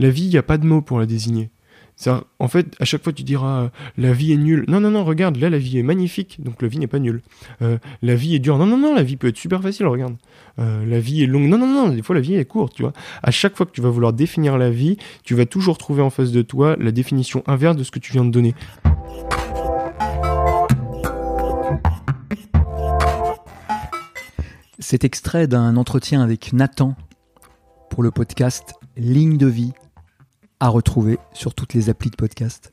La vie, il n'y a pas de mot pour la désigner. En fait, à chaque fois, tu diras euh, la vie est nulle. Non, non, non, regarde, là, la vie est magnifique, donc la vie n'est pas nulle. Euh, la vie est dure. Non, non, non, la vie peut être super facile, regarde. Euh, la vie est longue. Non, non, non, des fois, la vie est courte, tu vois. À chaque fois que tu vas vouloir définir la vie, tu vas toujours trouver en face de toi la définition inverse de ce que tu viens de donner. Cet extrait d'un entretien avec Nathan pour le podcast Ligne de vie à retrouver sur toutes les applis de podcast.